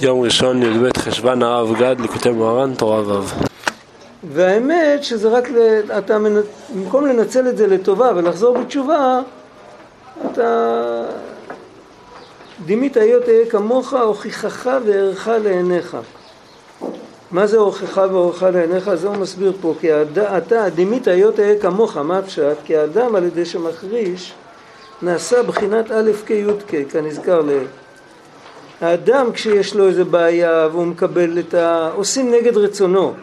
יום ראשון י"ב חשוון הרב גד ליקוטי מוהר"ן תורה ו' והאמת שזה רק, אתה, במקום לנצל את זה לטובה ולחזור בתשובה, אתה דימית היות אהיה כמוך, הוכיחך וערך לעיניך. מה זה הוכיחך וערך לעיניך? זה הוא מסביר פה, כי אתה דימית היות אהיה כמוך, מה הפשט? כי האדם על ידי שמחריש נעשה בחינת א' כ' י' כ', כנזכר לעיל. האדם כשיש לו איזה בעיה והוא מקבל את ה... עושים נגד רצונו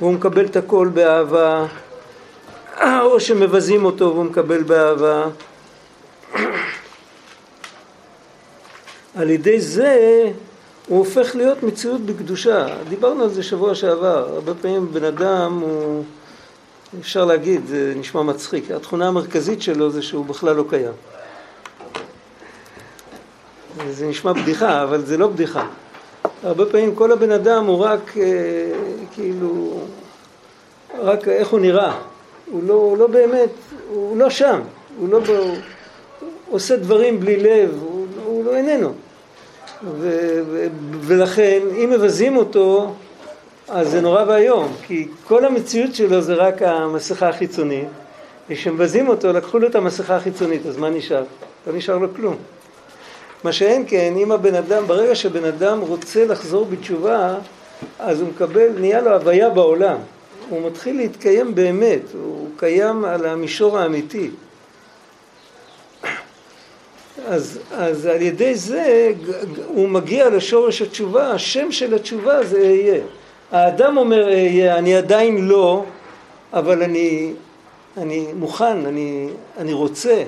והוא מקבל את הכל באהבה או שמבזים אותו והוא מקבל באהבה על ידי זה הוא הופך להיות מציאות בקדושה. דיברנו על זה שבוע שעבר. הרבה פעמים בן אדם הוא, אפשר להגיד, זה נשמע מצחיק, התכונה המרכזית שלו זה שהוא בכלל לא קיים. זה נשמע בדיחה, אבל זה לא בדיחה. הרבה פעמים כל הבן אדם הוא רק אה, כאילו, רק איך הוא נראה. הוא לא, הוא לא באמת, הוא לא שם. הוא לא, הוא עושה דברים בלי לב, הוא, הוא לא איננו. ו, ו, ולכן, אם מבזים אותו, אז זה נורא ואיום, כי כל המציאות שלו זה רק המסכה החיצונית, וכשמבזים אותו, לקחו לו את המסכה החיצונית, אז מה נשאר? לא נשאר לו כלום. מה שאין כן, אם הבן אדם, ברגע שבן אדם רוצה לחזור בתשובה, אז הוא מקבל, נהיה לו הוויה בעולם. הוא מתחיל להתקיים באמת, הוא קיים על המישור האמיתי. אז, אז על ידי זה הוא מגיע לשורש התשובה, השם של התשובה זה אהיה. האדם אומר אהיה, אני עדיין לא, אבל אני, אני מוכן, אני, אני רוצה.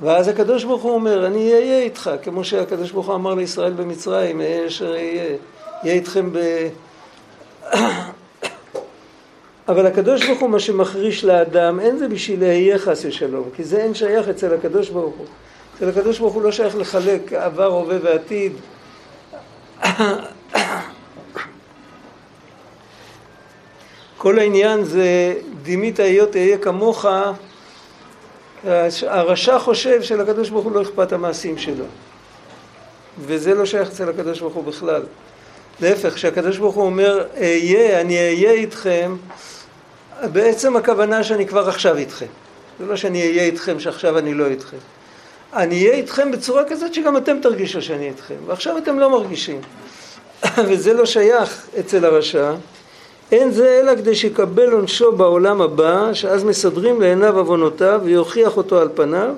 ואז הקדוש ברוך הוא אומר, אני אהיה איתך, כמו שהקדוש ברוך הוא אמר לישראל במצרים, אהיה אשר אהיה, אהיה איתכם ב... אבל הקדוש ברוך הוא מה שמחריש לאדם, אין זה בשביל אהיה חס ושלום, כי זה אין שייך אצל הקדוש ברוך הוא. אצל הקדוש ברוך הוא לא שייך לחלק עבר, הווה ועתיד. כל העניין זה דימית היות אהיה כמוך הרשע חושב שלקדוש ברוך הוא לא אכפת המעשים שלו. וזה לא שייך אצל הקדוש ברוך הוא בכלל. להפך, כשהקדוש ברוך הוא אומר אהיה, אני אהיה איתכם בעצם הכוונה שאני כבר עכשיו איתכם. זה לא שאני אהיה איתכם שעכשיו אני לא איתכם. אני אהיה איתכם בצורה כזאת שגם אתם תרגישו שאני איתכם ועכשיו אתם לא מרגישים. וזה לא שייך אצל הרשע אין זה אלא כדי שיקבל עונשו בעולם הבא, שאז מסדרים לעיניו עוונותיו ויוכיח אותו על פניו,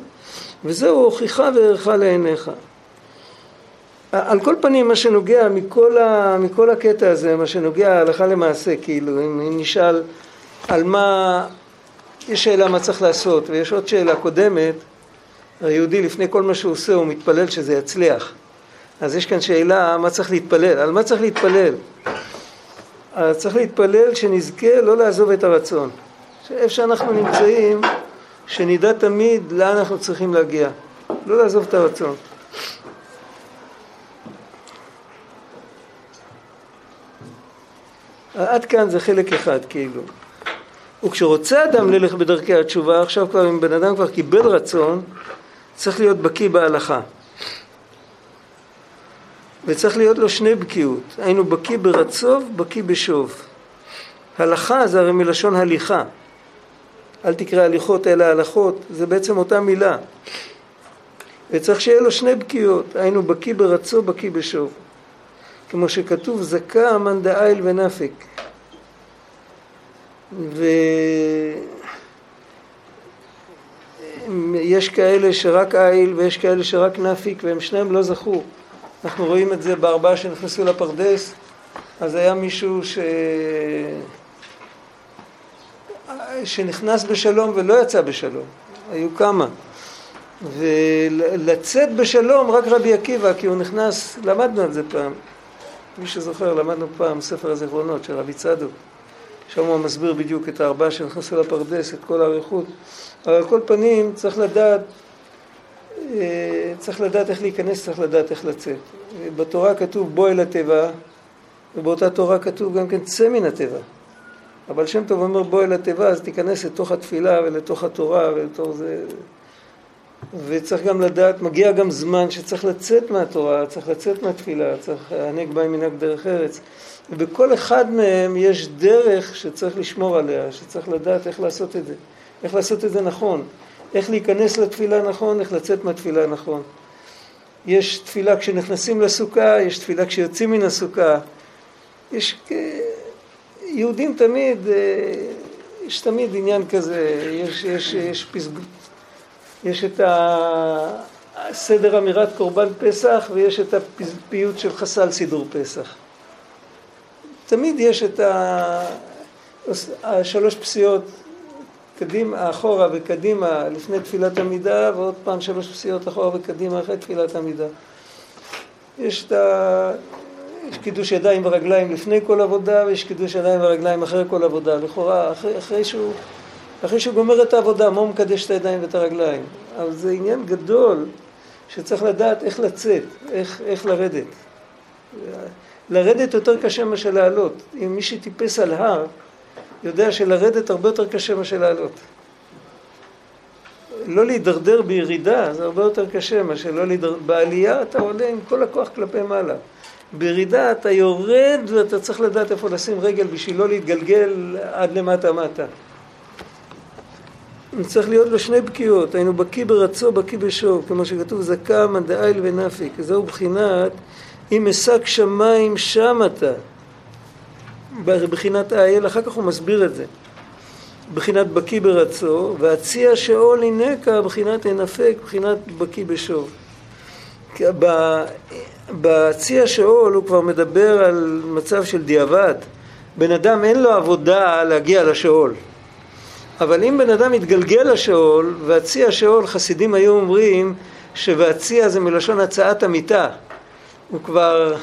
וזהו הוכיחה וערכה לעיניך. על כל פנים, מה שנוגע מכל, ה, מכל הקטע הזה, מה שנוגע הלכה למעשה, כאילו, אם, אם נשאל על מה, יש שאלה מה צריך לעשות, ויש עוד שאלה קודמת, היהודי לפני כל מה שהוא עושה הוא מתפלל שזה יצליח. אז יש כאן שאלה מה צריך להתפלל, על מה צריך להתפלל? אז צריך להתפלל שנזכה לא לעזוב את הרצון. שאיפה שאנחנו נמצאים, שנדע תמיד לאן אנחנו צריכים להגיע. לא לעזוב את הרצון. עד כאן זה חלק אחד כאילו. וכשרוצה אדם ללך בדרכי התשובה, עכשיו כבר אם בן אדם כבר קיבל רצון, צריך להיות בקיא בהלכה. וצריך להיות לו שני בקיאות, היינו בקיא ברצוב, בקיא בשוב. הלכה זה הרי מלשון הליכה. אל תקרא הליכות אלא הלכות, זה בעצם אותה מילה. וצריך שיהיה לו שני בקיאות, היינו בקיא ברצו, בקיא בשוב. כמו שכתוב זכה אמן דאיל ונפק. ויש כאלה שרק איל ויש כאלה שרק נפיק והם שניהם לא זכו. אנחנו רואים את זה בארבעה שנכנסו לפרדס, אז היה מישהו ש... שנכנס בשלום ולא יצא בשלום, היו כמה. ולצאת בשלום רק רבי עקיבא, כי הוא נכנס, למדנו על זה פעם, מי שזוכר, למדנו פעם ספר הזיכרונות של רבי צדוק, שם הוא מסביר בדיוק את הארבעה שנכנסו לפרדס, את כל האריכות, אבל על כל פנים צריך לדעת צריך לדעת איך להיכנס, צריך לדעת איך לצאת. בתורה כתוב בוא אל התיבה, ובאותה תורה כתוב גם כן צא מן התיבה. אבל שם טוב אומר בוא אל התיבה, אז תיכנס לתוך התפילה ולתוך התורה ולתוך זה. וצריך גם לדעת, מגיע גם זמן שצריך לצאת מהתורה, צריך לצאת מהתפילה, צריך הענק בא מנהג דרך ארץ. ובכל אחד מהם יש דרך שצריך לשמור עליה, שצריך לדעת איך לעשות את זה, איך לעשות את זה נכון, איך להיכנס לתפילה נכון, איך לצאת מהתפילה נכון. יש תפילה כשנכנסים לסוכה, יש תפילה כשיוצאים מן הסוכה. יש... יהודים תמיד, אה, יש תמיד עניין כזה, יש, יש, יש פסג... יש את הסדר אמירת קורבן פסח ויש את הפיוט של חסל סידור פסח. תמיד יש את השלוש פסיעות קדימה, אחורה וקדימה לפני תפילת עמידה ועוד פעם שלוש פסיעות אחורה וקדימה אחרי תפילת עמידה. יש את ה... יש קידוש ידיים ורגליים לפני כל עבודה ויש קידוש ידיים ורגליים אחרי כל עבודה. לכאורה, אחרי, אחרי, שהוא, אחרי שהוא גומר את העבודה, מה הוא מקדש את הידיים ואת הרגליים? אבל זה עניין גדול שצריך לדעת איך לצאת, איך, איך לרדת. לרדת יותר קשה מאשר לעלות. אם מי שטיפס על הר, יודע שלרדת הרבה יותר קשה מאשר לעלות. לא להידרדר בירידה זה הרבה יותר קשה מאשר לא להידרדר. בעלייה אתה עולה עם כל הכוח כלפי מעלה. בירידה אתה יורד ואתה צריך לדעת איפה לשים רגל בשביל לא להתגלגל עד למטה מטה. צריך להיות לו שני בקיאות, היינו בקיא ברצו, בקיא בשור, כמו שכתוב זכה מנדאיל ונפיק, זהו בחינת אם אשק שמיים שם אתה, בחינת האייל, אחר כך הוא מסביר את זה, בחינת בקיא ברצו, והציע שאול הינקה, בחינת אנפק, בחינת בקיא בשור. בציע שאול הוא כבר מדבר על מצב של דיעבד. בן אדם אין לו עבודה להגיע לשאול. אבל אם בן אדם מתגלגל לשאול, והציע שאול, חסידים היו אומרים שוהציע זה מלשון הצעת המיטה. הוא כבר,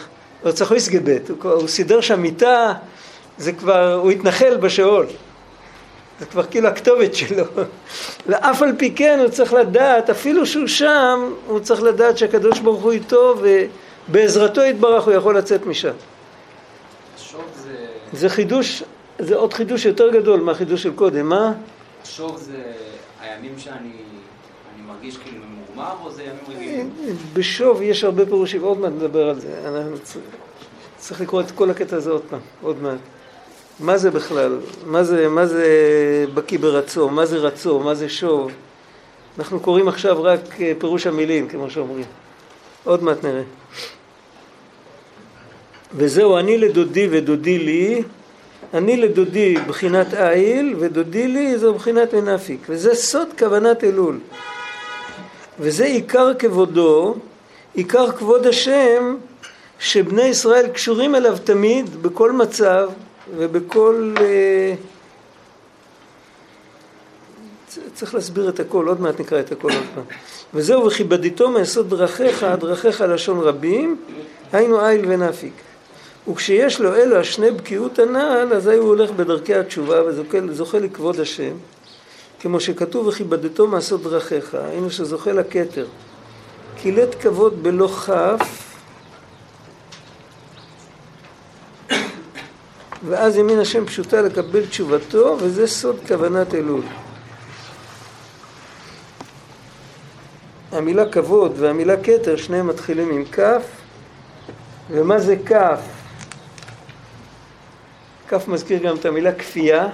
לא צריך לסגבט, הוא, הוא סידר שם מיטה, זה כבר, הוא התנחל בשאול. זה כבר כאילו הכתובת שלו. ואף על פי כן הוא צריך לדעת, אפילו שהוא שם, הוא צריך לדעת שהקדוש ברוך הוא איתו ובעזרתו יתברך הוא יכול לצאת משם. זה... זה חידוש, זה עוד חידוש יותר גדול מהחידוש של קודם, מה? שוב זה הימים שאני מרגיש כאילו ממורמר או זה ימים רגילים? בשוב יש הרבה פירושים, עוד מעט נדבר על זה. אנחנו צריך לקרוא את כל הקטע הזה עוד פעם, עוד מעט. מה זה בכלל? מה זה, מה זה בקיא ברצו? מה זה רצו? מה זה שוב? אנחנו קוראים עכשיו רק אה, פירוש המילים, כמו שאומרים. עוד מעט נראה. וזהו, אני לדודי ודודי לי, אני לדודי בחינת איל, ודודי לי זו בחינת מנפיק. וזה סוד כוונת אלול. וזה עיקר כבודו, עיקר כבוד השם, שבני ישראל קשורים אליו תמיד, בכל מצב ובכל... אה, צריך להסביר את הכל, עוד מעט נקרא את הכל עוד פעם. וזהו, וכיבדיתו מיסוד דרכיך, דרכיך לשון רבים, היינו איל ונפיק. וכשיש לו אלו השני בקיאות הנ"ל, אזי הוא הולך בדרכי התשובה וזוכה לכבוד השם. כמו שכתוב וכיבדתו מעשות דרכיך, היינו שזוכה לכתר. קילט כבוד בלא כף, ואז ימין השם פשוטה לקבל תשובתו, וזה סוד כוונת אלול. המילה כבוד והמילה כתר, שניהם מתחילים עם כף, ומה זה כף? כף מזכיר גם את המילה כפייה,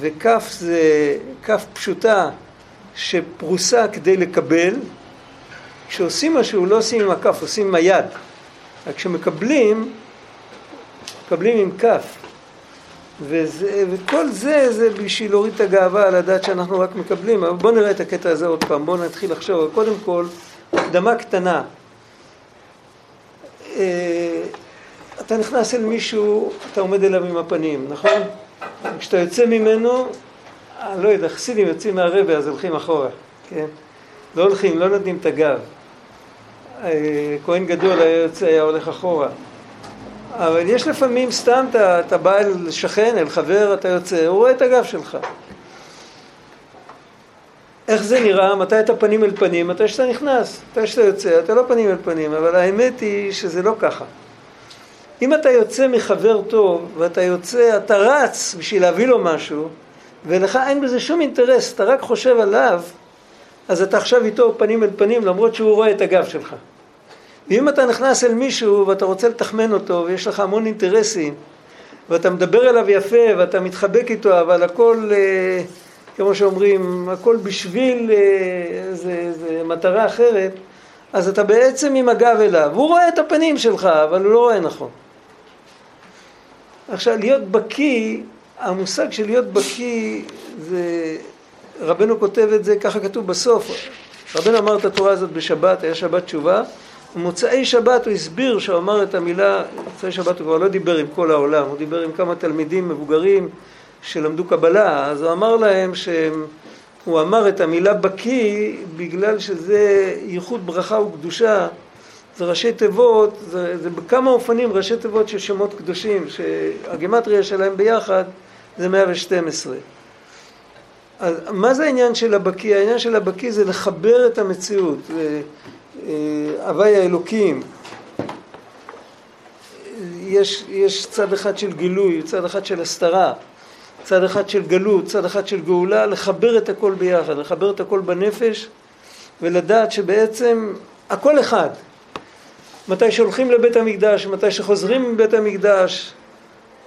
וכף זה כף פשוטה שפרוסה כדי לקבל. כשעושים משהו לא עושים עם הכף, עושים עם היד. רק כשמקבלים, מקבלים עם כף. וזה, וכל זה, זה בשביל להוריד את הגאווה, לדעת שאנחנו רק מקבלים. אבל בואו נראה את הקטע הזה עוד פעם, בואו נתחיל לחשוב. קודם כל, הקדמה קטנה. אה, אתה נכנס אל מישהו, אתה עומד אליו עם הפנים, נכון? כשאתה יוצא ממנו, אני לא יודע, חסידים יוצאים מהרבה אז הולכים אחורה, כן? לא הולכים, לא נותנים את הגב. אה, כהן גדול היה יוצא, היה הולך אחורה. אבל יש לפעמים סתם, אתה, אתה בא אל שכן, אל חבר, אתה יוצא, הוא רואה את הגב שלך. איך זה נראה? מתי אתה פנים אל פנים? מתי שאתה נכנס. מתי שאתה יוצא, אתה לא פנים אל פנים, אבל האמת היא שזה לא ככה. אם אתה יוצא מחבר טוב, ואתה יוצא, אתה רץ בשביל להביא לו משהו, ולך אין בזה שום אינטרס, אתה רק חושב עליו, אז אתה עכשיו איתו פנים אל פנים למרות שהוא רואה את הגב שלך. ואם אתה נכנס אל מישהו ואתה רוצה לתחמן אותו ויש לך המון אינטרסים ואתה מדבר אליו יפה ואתה מתחבק איתו אבל הכל, אה, כמו שאומרים, הכל בשביל איזה, איזה מטרה אחרת אז אתה בעצם עם הגב אליו. הוא רואה את הפנים שלך אבל הוא לא רואה נכון. עכשיו להיות בקיא, המושג של להיות בקיא זה, רבנו כותב את זה, ככה כתוב בסוף, רבנו אמר את התורה הזאת בשבת, היה שבת תשובה במוצאי שבת הוא הסביר שהוא אמר את המילה, במוצאי שבת הוא כבר לא דיבר עם כל העולם, הוא דיבר עם כמה תלמידים מבוגרים שלמדו קבלה, אז הוא אמר להם שהוא אמר את המילה בקיא בגלל שזה ייחוד ברכה וקדושה, זה ראשי תיבות, זה, זה בכמה אופנים ראשי תיבות של שמות קדושים, שהגימטריה שלהם ביחד זה 112. אז מה זה העניין של הבקיא? העניין של הבקיא זה לחבר את המציאות. אה, הוואי האלוקים, יש, יש צד אחד של גילוי, צד אחד של הסתרה, צד אחד של גלות, צד אחד של גאולה, לחבר את הכל ביחד, לחבר את הכל בנפש ולדעת שבעצם הכל אחד. מתי שהולכים לבית המקדש, מתי שחוזרים מבית המקדש,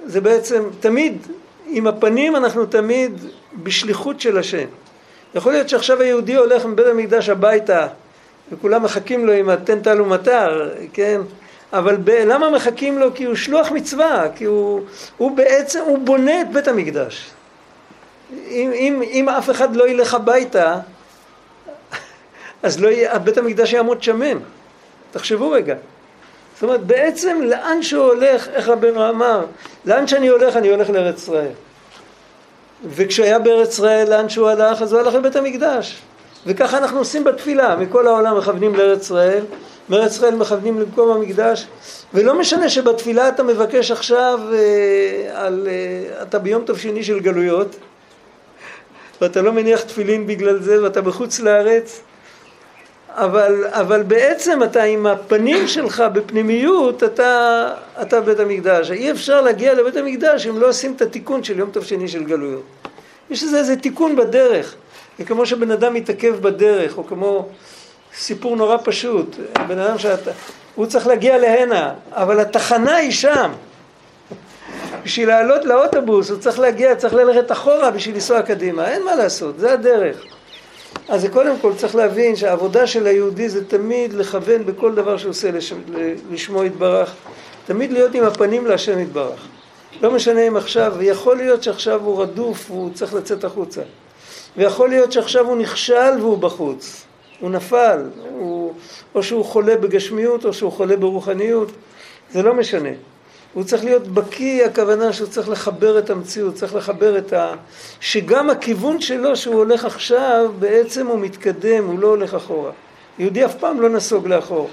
זה בעצם תמיד, עם הפנים אנחנו תמיד בשליחות של השם. יכול להיות שעכשיו היהודי הולך מבית המקדש הביתה וכולם מחכים לו עם התן טל ומטר, כן? אבל ב- למה מחכים לו? כי הוא שלוח מצווה, כי הוא, הוא בעצם, הוא בונה את בית המקדש. אם, אם, אם אף אחד לא ילך הביתה, אז לא בית המקדש יעמוד שמן. תחשבו רגע. זאת אומרת, בעצם לאן שהוא הולך, איך רבנו אמר, לאן שאני הולך, אני הולך לארץ ישראל. וכשהיה בארץ ישראל, לאן שהוא הלך, אז הוא הלך לבית המקדש. וככה אנחנו עושים בתפילה, מכל העולם מכוונים לארץ ישראל, מארץ ישראל מכוונים למקום המקדש, ולא משנה שבתפילה אתה מבקש עכשיו אה, על, אה, אתה ביום טוב שני של גלויות, ואתה לא מניח תפילין בגלל זה, ואתה בחוץ לארץ, אבל, אבל בעצם אתה עם הפנים שלך בפנימיות, אתה, אתה בית המקדש. אי אפשר להגיע לבית המקדש אם לא עושים את התיקון של יום טוב שני של גלויות. יש לזה איזה תיקון בדרך. זה כמו שבן אדם מתעכב בדרך, או כמו סיפור נורא פשוט, בן אדם שאתה, הוא צריך להגיע להנה, אבל התחנה היא שם. בשביל לעלות לאוטובוס הוא צריך להגיע, צריך ללכת אחורה בשביל לנסוע קדימה, אין מה לעשות, זה הדרך. אז זה קודם כל צריך להבין שהעבודה של היהודי זה תמיד לכוון בכל דבר שהוא עושה לש... לשמו יתברך, תמיד להיות עם הפנים להשם יתברך. לא משנה אם עכשיו, יכול להיות שעכשיו הוא רדוף והוא צריך לצאת החוצה. ויכול להיות שעכשיו הוא נכשל והוא בחוץ, הוא נפל, הוא, או שהוא חולה בגשמיות או שהוא חולה ברוחניות, זה לא משנה. הוא צריך להיות בקיא, הכוונה שהוא צריך לחבר את המציאות, צריך לחבר את ה... שגם הכיוון שלו שהוא הולך עכשיו, בעצם הוא מתקדם, הוא לא הולך אחורה. יהודי אף פעם לא נסוג לאחור.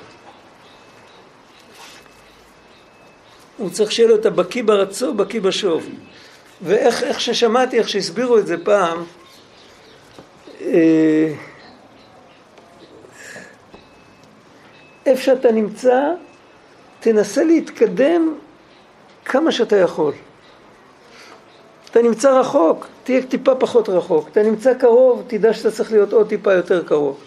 הוא צריך שיהיה לו את הבקיא ברצו, בקיא בשוב. ואיך ששמעתי, איך שהסבירו את זה פעם, איפה שאתה נמצא, תנסה להתקדם כמה שאתה יכול. אתה נמצא רחוק, תהיה טיפה פחות רחוק. אתה נמצא קרוב, תדע שאתה צריך להיות עוד טיפה יותר קרוב.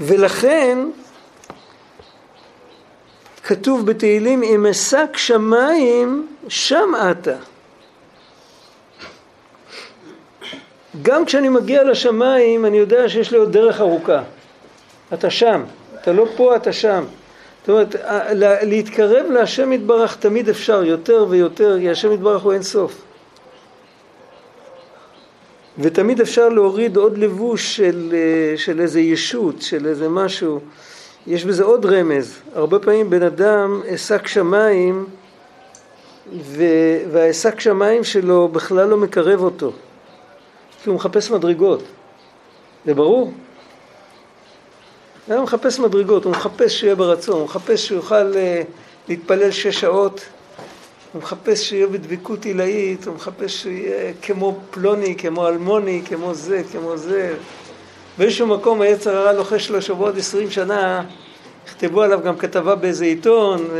ולכן כתוב בתהילים, אם אשק שמיים, שם אתה. גם כשאני מגיע לשמיים אני יודע שיש לי עוד דרך ארוכה. אתה שם, אתה לא פה, אתה שם. זאת אומרת, להתקרב להשם יתברך תמיד אפשר, יותר ויותר, כי השם יתברך הוא אין סוף. ותמיד אפשר להוריד עוד לבוש של, של איזה ישות, של איזה משהו. יש בזה עוד רמז. הרבה פעמים בן אדם עסק שמיים והעסק שמיים שלו בכלל לא מקרב אותו. כי הוא מחפש מדרגות. זה ברור? הוא מחפש מדרגות, הוא מחפש שיהיה ברצון, הוא מחפש שהוא יוכל uh, להתפלל שש שעות, הוא מחפש שיהיה בדבקות עילאית, הוא מחפש שיהיה כמו פלוני, כמו אלמוני, כמו זה, כמו זה. באיזשהו מקום היצר הרע לוחש לו שבוע עוד עשרים שנה, יכתבו עליו גם כתבה באיזה עיתון.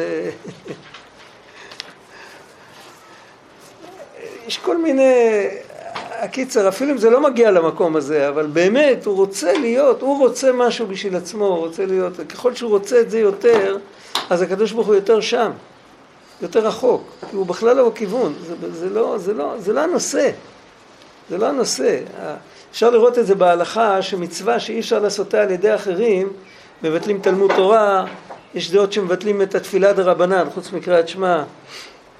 יש כל מיני הקיצר, אפילו אם זה לא מגיע למקום הזה, אבל באמת, הוא רוצה להיות, הוא רוצה משהו בשביל עצמו, הוא רוצה להיות, ככל שהוא רוצה את זה יותר, אז הקדוש ברוך הוא יותר שם, יותר רחוק, כי הוא בכלל לא בכיוון, זה, זה, לא, זה, לא, זה לא הנושא, זה לא הנושא. אפשר לראות את זה בהלכה, שמצווה שאי אפשר לעשותה על ידי אחרים, מבטלים תלמוד תורה, יש דעות שמבטלים את התפילה דה רבנן, חוץ מקריאת שמע.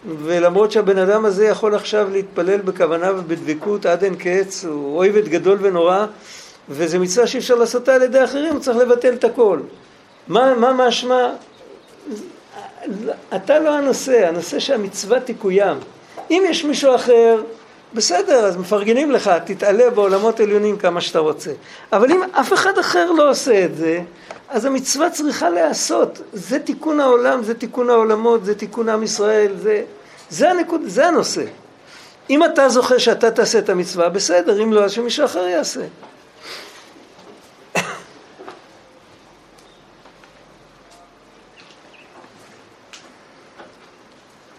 ולמרות שהבן אדם הזה יכול עכשיו להתפלל בכוונה ובדבקות עד אין קץ, הוא אויבת גדול ונורא, וזו מצווה שאי אפשר לעשותה על ידי אחרים, הוא צריך לבטל את הכל. מה, מה משמע? אתה לא הנושא, הנושא שהמצווה תקוים. אם יש מישהו אחר, בסדר, אז מפרגנים לך, תתעלה בעולמות עליונים כמה שאתה רוצה. אבל אם אף אחד אחר לא עושה את זה, אז המצווה צריכה להיעשות. זה תיקון העולם, זה תיקון העולמות, זה תיקון עם ישראל, זה, זה, הנקוד, זה הנושא. אם אתה זוכר שאתה תעשה את המצווה, בסדר, אם לא, אז שמישהו אחר יעשה.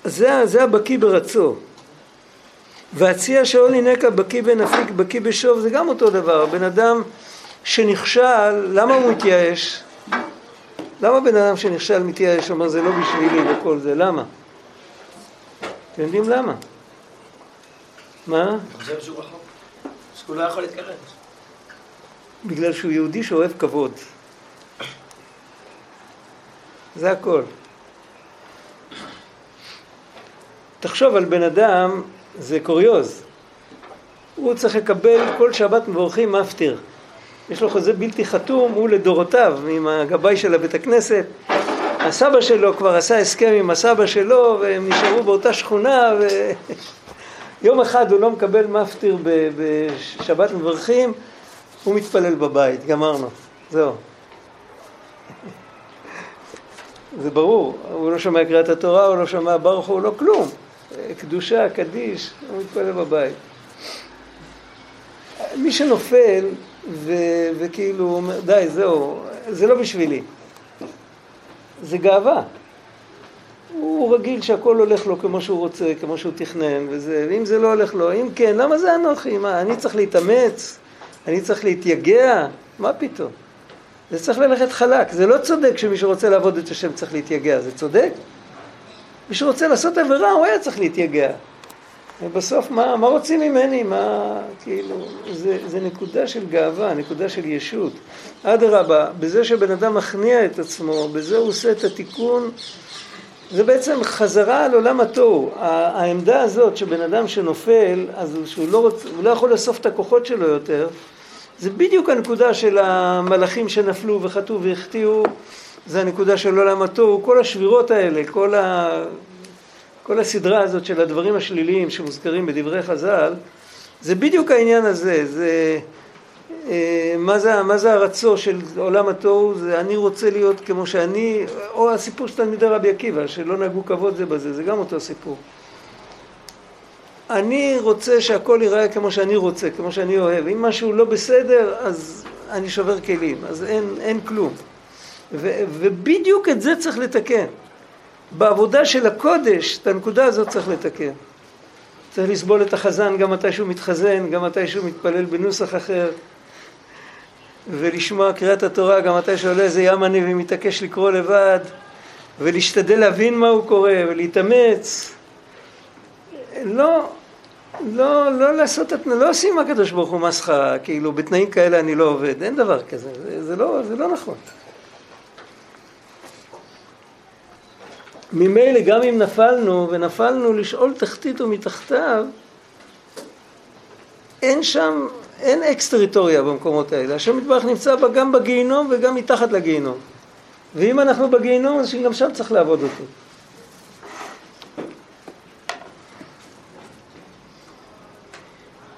זה, זה הבקיא ברצו. והציע שאולי נקע בקיא בנפיק, בקיא בשוב, זה גם אותו דבר. בן אדם שנכשל, למה הוא מתייאש? למה בן אדם שנכשל מתייאש, אומר זה לא בשבילי וכל זה, למה? אתם יודעים למה? מה? אני חושב שהוא רחוק, שהוא לא יכול להתקרב. בגלל שהוא יהודי שאוהב כבוד. זה הכל. תחשוב על בן אדם, זה קוריוז. הוא צריך לקבל כל שבת מבורכים מפטיר. יש לו חוזה בלתי חתום, הוא לדורותיו, עם הגבאי של הבית הכנסת. הסבא שלו כבר עשה הסכם עם הסבא שלו, והם נשארו באותה שכונה, ויום אחד הוא לא מקבל מפטיר בשבת מברכים, הוא מתפלל בבית, גמרנו, זהו. זה ברור, הוא לא שומע קריאת התורה, הוא לא שומע ברוך הוא, לא כלום. קדושה, קדיש, הוא מתפלל בבית. מי שנופל ו- וכאילו די, זהו, זה לא בשבילי. זה גאווה. הוא רגיל שהכל הולך לו כמו שהוא רוצה, כמו שהוא תכנן, וזה, ואם זה לא הולך לו, אם כן, למה זה אנוכי? מה, אני צריך להתאמץ? אני צריך להתייגע? מה פתאום? זה צריך ללכת חלק. זה לא צודק שמי שרוצה לעבוד את השם צריך להתייגע, זה צודק? מי שרוצה לעשות עבירה, הוא היה צריך להתייגע. ובסוף, מה, מה רוצים ממני? מה, כאילו, זה, זה נקודה של גאווה, נקודה של ישות. אדרבה, בזה שבן אדם מכניע את עצמו, בזה הוא עושה את התיקון, זה בעצם חזרה על עולם התוהו. העמדה הזאת שבן אדם שנופל, אז שהוא לא, רוצ, הוא לא יכול לאסוף את הכוחות שלו יותר, זה בדיוק הנקודה של המלאכים שנפלו וחטאו והחטיאו, זה הנקודה של עולם התוהו, כל השבירות האלה, כל ה... כל הסדרה הזאת של הדברים השליליים שמוזכרים בדברי חז"ל, זה בדיוק העניין הזה, זה אה, מה זה, מה זה הרצו של עולם התוהו, זה אני רוצה להיות כמו שאני, או הסיפור של תלמידי רבי עקיבא, שלא נהגו כבוד זה בזה, זה גם אותו סיפור. אני רוצה שהכל ייראה כמו שאני רוצה, כמו שאני אוהב. אם משהו לא בסדר, אז אני שובר כלים, אז אין, אין כלום. ו, ובדיוק את זה צריך לתקן. בעבודה של הקודש, את הנקודה הזאת צריך לתקן. צריך לסבול את החזן גם מתי שהוא מתחזן, גם מתי שהוא מתפלל בנוסח אחר, ולשמוע קריאת התורה גם מתי שעולה איזה ים אני ומתעקש לקרוא לבד, ולהשתדל להבין מה הוא קורא, ולהתאמץ. לא, לא, לא לעשות, לא עושים הקדוש ברוך הוא מסחרה, כאילו בתנאים כאלה אני לא עובד, אין דבר כזה, זה, זה, לא, זה לא נכון. ממילא גם אם נפלנו, ונפלנו לשאול תחתית ומתחתיו, אין שם, אין אקס טריטוריה במקומות האלה. השם יתברך נמצא בה גם בגיהינום וגם מתחת לגיהינום. ואם אנחנו בגיהינום, אז גם שם צריך לעבוד אותו.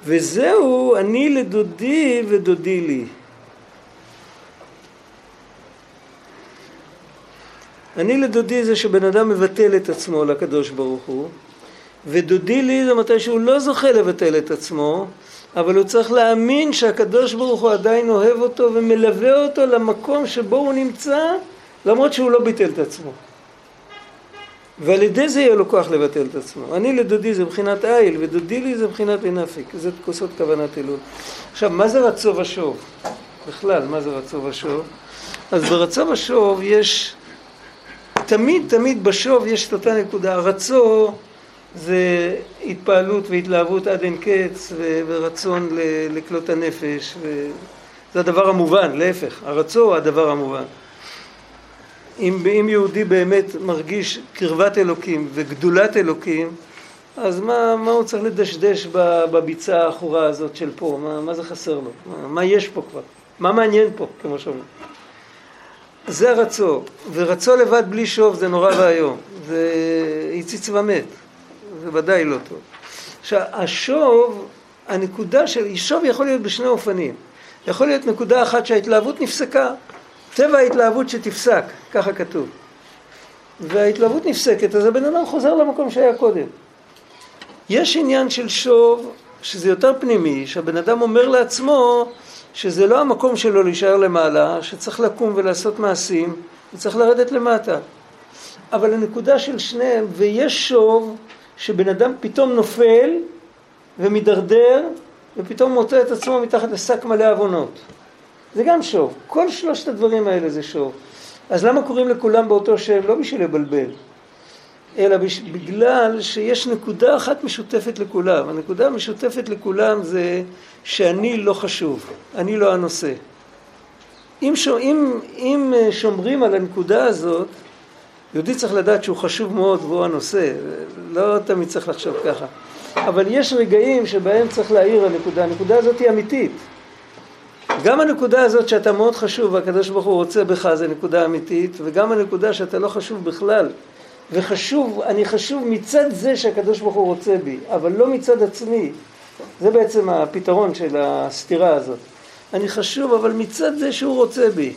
וזהו אני לדודי ודודי לי. אני לדודי זה שבן אדם מבטל את עצמו לקדוש ברוך הוא, ודודי לי זה מתי שהוא לא זוכה לבטל את עצמו, אבל הוא צריך להאמין שהקדוש ברוך הוא עדיין אוהב אותו ומלווה אותו למקום שבו הוא נמצא, למרות שהוא לא ביטל את עצמו. ועל ידי זה יהיה לו כוח לבטל את עצמו. אני לדודי זה מבחינת איל, ודודי לי זה מבחינת אינפיק. זה כוסות כוונת אלול. עכשיו, מה זה רצו ושוב? בכלל, מה זה רצו ושוב? אז ברצו ושוב יש, תמיד תמיד בשוב יש את אותה נקודה. רצו זה התפעלות והתלהבות עד אין קץ ו- ורצון ל- לקלוט הנפש. ו- זה הדבר המובן, להפך, הרצו הוא הדבר המובן. אם, אם יהודי באמת מרגיש קרבת אלוקים וגדולת אלוקים, אז מה, מה הוא צריך לדשדש בביצה העכורה הזאת של פה? מה, מה זה חסר לו? מה, מה יש פה כבר? מה מעניין פה, כמו שאומרים? זה הרצו, ורצו לבד בלי שוב זה נורא ואיום, זה הציץ ומת, זה ודאי לא טוב. עכשיו, השוב, הנקודה של, שוב יכול להיות בשני אופנים. יכול להיות נקודה אחת שההתלהבות נפסקה, טבע ההתלהבות שתפסק, ככה כתוב. וההתלהבות נפסקת, אז הבן אדם חוזר למקום שהיה קודם. יש עניין של שוב, שזה יותר פנימי, שהבן אדם אומר לעצמו שזה לא המקום שלו להישאר למעלה, שצריך לקום ולעשות מעשים, וצריך לרדת למטה. אבל הנקודה של שניהם, ויש שוב שבן אדם פתאום נופל ומידרדר, ופתאום מוצא את עצמו מתחת לשק מלא עוונות. זה גם שוב. כל שלושת הדברים האלה זה שוב. אז למה קוראים לכולם באותו שם? לא בשביל לבלבל, אלא בגלל שיש נקודה אחת משותפת לכולם. הנקודה המשותפת לכולם זה שאני לא חשוב, אני לא הנושא. אם, אם, אם אה, שומרים על הנקודה הזאת, יהודי צריך לדעת שהוא חשוב מאוד והוא הנושא, לא תמיד צריך לחשוב ככה. אבל יש רגעים שבהם צריך להעיר הנקודה, הנקודה הזאת היא אמיתית. גם הנקודה הזאת שאתה מאוד חשוב והקדוש ברוך הוא רוצה בך זה נקודה אמיתית, וגם הנקודה שאתה לא חשוב בכלל, וחשוב, אני חשוב מצד זה שהקדוש ברוך הוא רוצה בי, אבל לא מצד עצמי. זה בעצם הפתרון של הסתירה הזאת. אני חשוב, אבל מצד זה שהוא רוצה בי.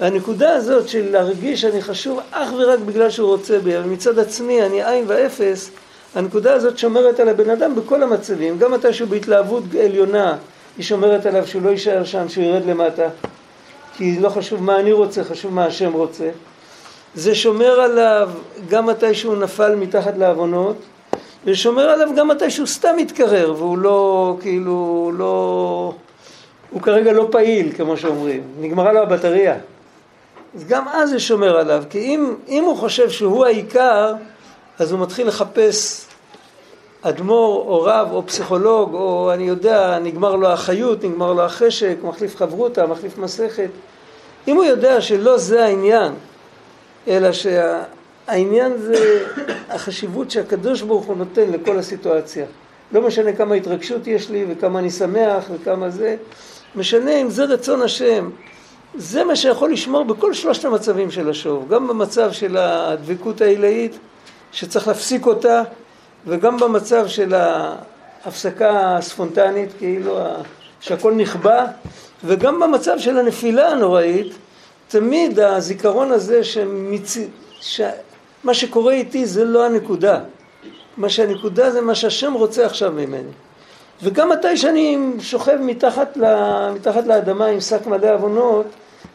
הנקודה הזאת של להרגיש שאני חשוב אך ורק בגלל שהוא רוצה בי, אבל מצד עצמי אני עין ואפס, הנקודה הזאת שומרת על הבן אדם בכל המצבים, גם מתי שהוא בהתלהבות עליונה, היא שומרת עליו שהוא לא יישאר שם, שהוא ירד למטה, כי לא חשוב מה אני רוצה, חשוב מה השם רוצה. זה שומר עליו גם מתי שהוא נפל מתחת לעוונות, ושומר עליו גם מתי שהוא סתם מתקרר, והוא לא, כאילו, לא... הוא כרגע לא פעיל, כמו שאומרים, נגמרה לו הבטריה. אז גם אז זה שומר עליו, כי אם, אם הוא חושב שהוא העיקר, אז הוא מתחיל לחפש אדמו"ר או רב או פסיכולוג או אני יודע, נגמר לו החיות, נגמר לו החשק, מחליף חברותה, מחליף מסכת. אם הוא יודע שלא זה העניין, אלא שהעניין זה החשיבות שהקדוש ברוך הוא נותן לכל הסיטואציה. לא משנה כמה התרגשות יש לי וכמה אני שמח וכמה זה, משנה אם זה רצון השם. זה מה שיכול לשמור בכל שלושת המצבים של השוב, גם במצב של הדבקות העילאית, שצריך להפסיק אותה, וגם במצב של ההפסקה הספונטנית, כאילו שהכל נכבה, וגם במצב של הנפילה הנוראית, תמיד הזיכרון הזה שמצ... שמה שקורה איתי זה לא הנקודה. מה שהנקודה זה מה שהשם רוצה עכשיו ממני. וגם מתי שאני שוכב מתחת, ל... מתחת לאדמה עם שק מלא עוונות,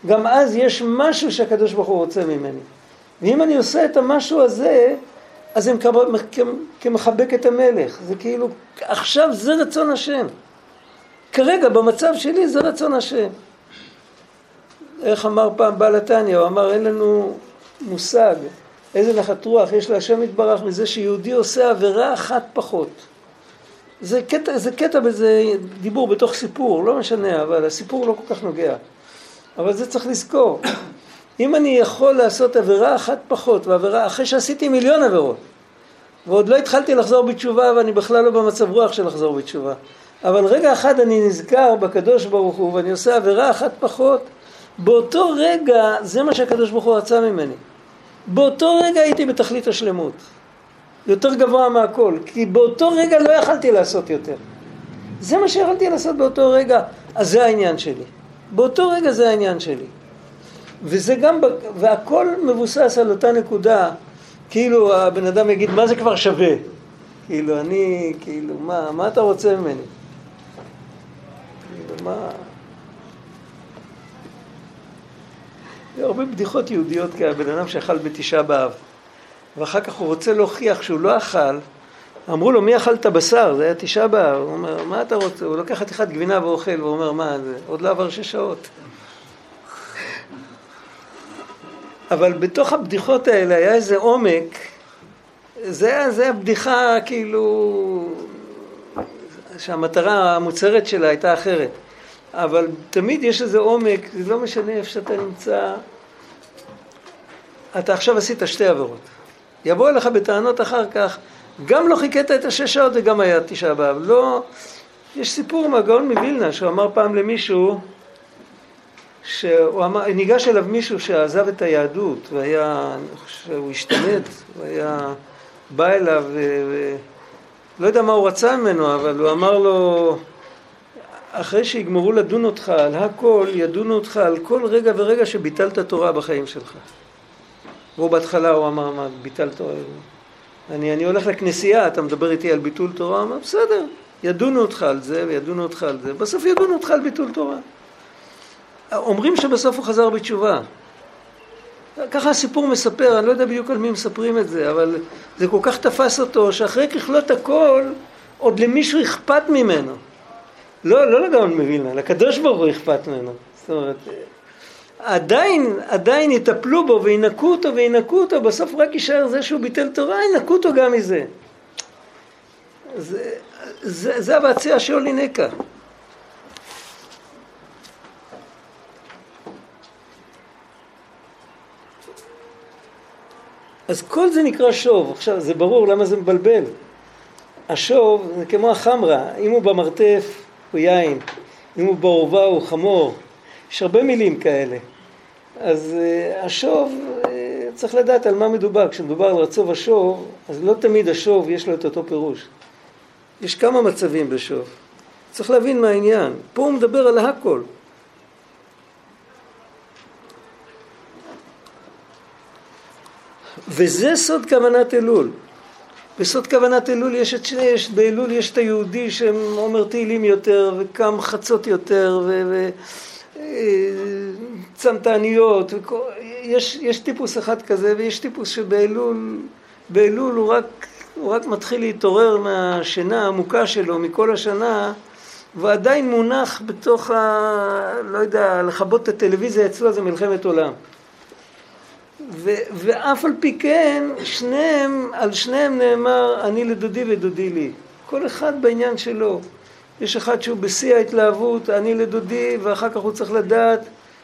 גם אז יש משהו שהקדוש ברוך הוא רוצה ממני. ואם אני עושה את המשהו הזה, אז הם כמחבק את המלך. זה כאילו, עכשיו זה רצון השם. כרגע, במצב שלי, זה רצון השם. איך אמר פעם בעל התניא, הוא אמר, אין לנו מושג איזה נחת רוח יש להשם יתברך מזה שיהודי עושה עבירה אחת פחות. זה קטע, זה קטע בזה דיבור בתוך סיפור, לא משנה, אבל הסיפור לא כל כך נוגע. אבל זה צריך לזכור. אם אני יכול לעשות עבירה אחת פחות, ועבירה אחרי שעשיתי מיליון עבירות, ועוד לא התחלתי לחזור בתשובה ואני בכלל לא במצב רוח של לחזור בתשובה, אבל רגע אחד אני נזכר בקדוש ברוך הוא ואני עושה עבירה אחת פחות, באותו רגע זה מה שהקדוש ברוך הוא רצה ממני. באותו רגע הייתי בתכלית השלמות. יותר גבוה מהכל, כי באותו רגע לא יכלתי לעשות יותר. זה מה שיכולתי לעשות באותו רגע, אז זה העניין שלי. באותו רגע זה העניין שלי. וזה גם, והכל מבוסס על אותה נקודה, כאילו הבן אדם יגיד, מה זה כבר שווה? כאילו, אני, כאילו, מה, מה אתה רוצה ממני? כאילו, מה... זה הרבה בדיחות יהודיות כאלה, בן אדם שאכל בתשעה באב. ואחר כך הוא רוצה להוכיח שהוא לא אכל, אמרו לו, מי אכל את הבשר? זה היה תשעה באב. הוא אומר, מה אתה רוצה? הוא לוקח חתיכת גבינה ואוכל, והוא אומר, מה זה? עוד לא עבר שש שעות. אבל בתוך הבדיחות האלה היה איזה עומק, זה היה, זה היה בדיחה כאילו, שהמטרה המוצהרת שלה הייתה אחרת. אבל תמיד יש איזה עומק, זה לא משנה איפה שאתה נמצא. אתה עכשיו עשית שתי עבירות. יבוא אליך בטענות אחר כך, גם לא חיכית את השש שעות וגם היה תשעה באב. לא, יש סיפור מהגאון מווילנה, שהוא אמר פעם למישהו, שהוא אמר, ניגש אליו מישהו שעזב את היהדות והיה, שהוא השתמט, הוא היה, בא אליו. ו... לא יודע מה הוא רצה ממנו, אבל הוא אמר לו, אחרי שיגמרו לדון אותך על הכל, ידונו אותך על כל רגע ורגע שביטלת תורה בחיים שלך. והוא בהתחלה הוא אמר, מה, ביטל תורה? אני, אני הולך לכנסייה, אתה מדבר איתי על ביטול תורה? אמר, בסדר, ידונו אותך על זה וידונו אותך על זה, בסוף ידונו אותך על ביטול תורה. אומרים שבסוף הוא חזר בתשובה. ככה הסיפור מספר, אני לא יודע בדיוק על מי מספרים את זה, אבל זה כל כך תפס אותו, שאחרי ככלות הכל, עוד למישהו אכפת ממנו. לא, לא לגאון מווילנה, לקדוש ברוך הוא אכפת ממנו. זאת אומרת, עדיין, עדיין יטפלו בו וינקו אותו וינקו אותו, בסוף רק יישאר זה שהוא ביטל תורה, ינקו אותו גם מזה. זה, זה, זה הבעציה של אולינקה. אז כל זה נקרא שוב. עכשיו, זה ברור למה זה מבלבל. השוב זה כמו החמרה, אם הוא במרתף הוא יין, אם הוא בעורבה הוא חמור. יש הרבה מילים כאלה. אז uh, השוב, uh, צריך לדעת על מה מדובר. כשמדובר על רצוב השוב, אז לא תמיד השוב יש לו את אותו פירוש. יש כמה מצבים בשוב. צריך להבין מה העניין. פה הוא מדבר על הכל. וזה סוד כוונת אלול. בסוד כוונת אלול יש את שני, יש, באלול יש את היהודי שאומר תהילים יותר וקם חצות יותר וצמתניות, אה, יש, יש טיפוס אחד כזה ויש טיפוס שבאלול באלול הוא רק, הוא רק מתחיל להתעורר מהשינה העמוקה שלו מכל השנה ועדיין מונח בתוך ה... לא יודע, לכבות את הטלוויזיה אצלו זה מלחמת עולם. ו- ואף על פי כן, שניהם, על שניהם נאמר, אני לדודי ודודי לי. כל אחד בעניין שלו. יש אחד שהוא בשיא ההתלהבות, אני לדודי, ואחר כך הוא צריך לדעת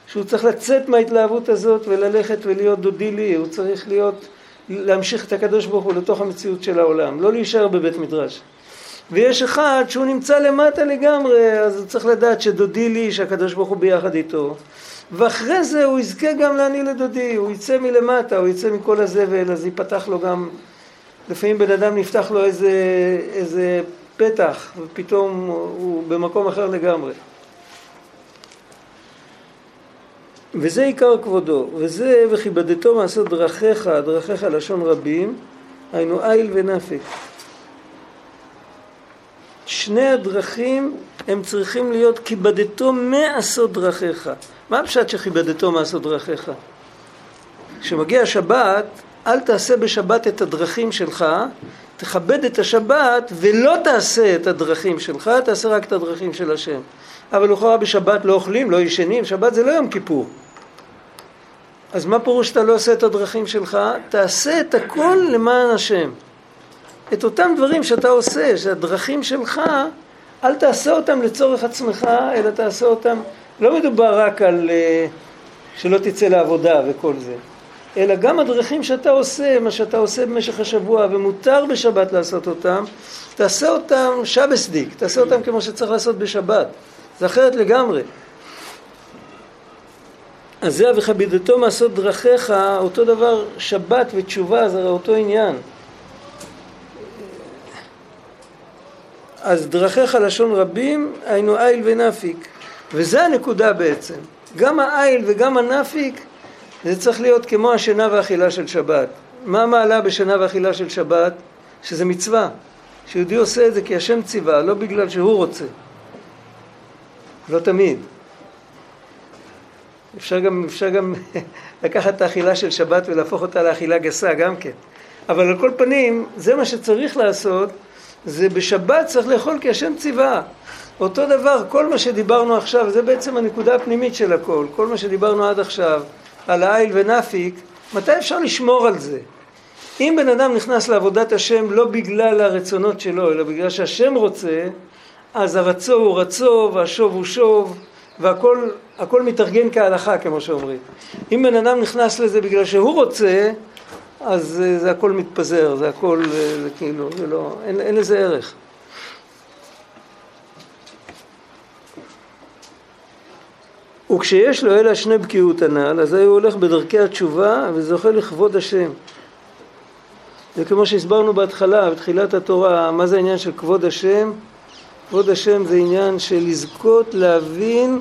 שהוא צריך לצאת מההתלהבות הזאת וללכת ולהיות דודי לי. הוא צריך להיות, להמשיך את הקדוש ברוך הוא לתוך המציאות של העולם, לא להישאר בבית מדרש. ויש אחד שהוא נמצא למטה לגמרי, אז הוא צריך לדעת שדודי לי, שהקדוש ברוך הוא ביחד איתו. ואחרי זה הוא יזכה גם לעני לדודי, הוא יצא מלמטה, הוא יצא מכל הזבל, אז ייפתח לו גם, לפעמים בן אדם נפתח לו איזה, איזה פתח, ופתאום הוא במקום אחר לגמרי. וזה עיקר כבודו, וזה וכיבדתו מעשות דרכיך, דרכיך לשון רבים, היינו איל ונפק. שני הדרכים הם צריכים להיות כיבדתו מעשות דרכיך. מה הפשט שכיבדתו מעשות דרכיך? כשמגיע השבת, אל תעשה בשבת את הדרכים שלך, תכבד את השבת ולא תעשה את הדרכים שלך, תעשה רק את הדרכים של השם. אבל לכאורה בשבת לא אוכלים, לא ישנים, שבת זה לא יום כיפור. אז מה פירוש שאתה לא עושה את הדרכים שלך? תעשה את הכל למען השם. את אותם דברים שאתה עושה, שהדרכים שלך, אל תעשה אותם לצורך עצמך, אלא תעשה אותם, לא מדובר רק על uh, שלא תצא לעבודה וכל זה, אלא גם הדרכים שאתה עושה, מה שאתה עושה במשך השבוע, ומותר בשבת לעשות אותם, תעשה אותם שבסדיק, תעשה אותם כמו שצריך לעשות בשבת, זה אחרת לגמרי. אז זה וכבדתו מעשות דרכיך, אותו דבר שבת ותשובה זה אותו עניין. אז דרכיך לשון רבים, היינו איל ונפיק. וזה הנקודה בעצם. גם האיל וגם הנפיק, זה צריך להיות כמו השינה והאכילה של שבת. מה המעלה בשינה ואכילה של שבת? שזה מצווה. שיהודי עושה את זה כי השם ציווה, לא בגלל שהוא רוצה. לא תמיד. אפשר גם, אפשר גם לקחת את האכילה של שבת ולהפוך אותה לאכילה גסה גם כן. אבל על כל פנים, זה מה שצריך לעשות, זה בשבת צריך לאכול כי השם ציווה. אותו דבר, כל מה שדיברנו עכשיו, זה בעצם הנקודה הפנימית של הכל, כל מה שדיברנו עד עכשיו, על העיל ונפיק, מתי אפשר לשמור על זה? אם בן אדם נכנס לעבודת השם לא בגלל הרצונות שלו, אלא בגלל שהשם רוצה, אז הרצו הוא רצו והשוב הוא שוב והכל הכל מתארגן כהלכה כמו שאומרים. אם בן אדם נכנס לזה בגלל שהוא רוצה, אז זה, זה הכל מתפזר, זה הכל זה כאילו, זה לא, אין, אין לזה ערך. וכשיש לו אלה שני בקיאות הנ"ל, אז הוא הולך בדרכי התשובה וזוכה לכבוד השם. זה כמו שהסברנו בהתחלה, בתחילת התורה, מה זה העניין של כבוד השם? כבוד השם זה עניין של לזכות להבין